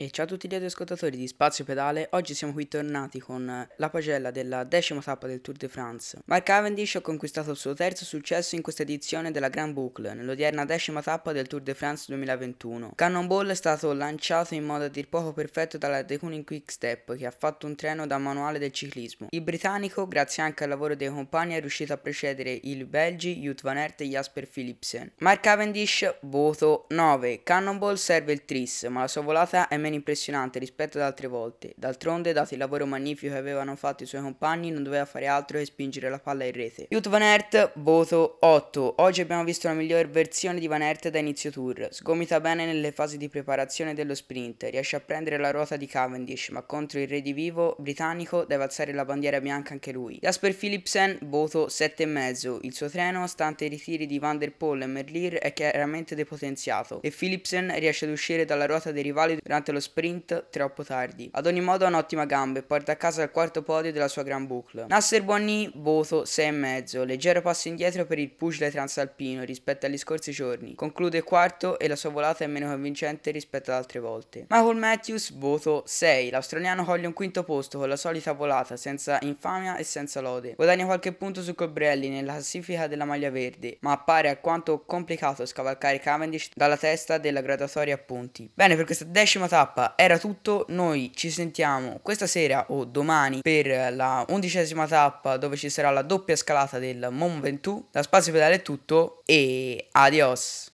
E ciao a tutti gli ascoltatori di Spazio Pedale, oggi siamo qui tornati con la pagella della decima tappa del Tour de France. Mark Cavendish ha conquistato il suo terzo successo in questa edizione della Grand Boucle, nell'odierna decima tappa del Tour de France 2021. Cannonball è stato lanciato in modo a dir poco perfetto dalla De Kooning Quick Step, che ha fatto un treno da manuale del ciclismo. Il britannico, grazie anche al lavoro dei compagni, è riuscito a precedere il Belgi, Jut Van Aert e Jasper Philipsen. Mark Cavendish, voto 9. Cannonball serve il tris, ma la sua volata è meno impressionante rispetto ad altre volte. D'altronde, dato il lavoro magnifico che avevano fatto i suoi compagni, non doveva fare altro che spingere la palla in rete. Jut Van Aert, voto 8. Oggi abbiamo visto la miglior versione di Van Aert da inizio tour. Sgomita bene nelle fasi di preparazione dello sprint, riesce a prendere la ruota di Cavendish, ma contro il redivivo britannico deve alzare la bandiera bianca anche lui. Jasper Philipsen, voto 7,5. Il suo treno, stante i ritiri di Van der Poel e Merlier, è chiaramente depotenziato e Philipsen riesce ad uscire dalla ruota dei rivali durante lo lo sprint troppo tardi. Ad ogni modo ha un'ottima gamba e porta a casa il quarto podio della sua Grand Boucle. Nasser Buonni, voto 6,5, leggero passo indietro per il pugile transalpino rispetto agli scorsi giorni. Conclude quarto e la sua volata è meno convincente rispetto ad altre volte. Michael Matthews, voto 6, l'australiano coglie un quinto posto con la solita volata, senza infamia e senza lode. Guadagna qualche punto su Colbrelli nella classifica della maglia verde, ma appare alquanto complicato scavalcare Cavendish dalla testa della gradatoria a punti. Bene, per questa decima tappa era tutto, noi ci sentiamo questa sera o domani per la undicesima tappa dove ci sarà la doppia scalata del Mont Ventoux. Da Spazio Pedale è tutto e adios!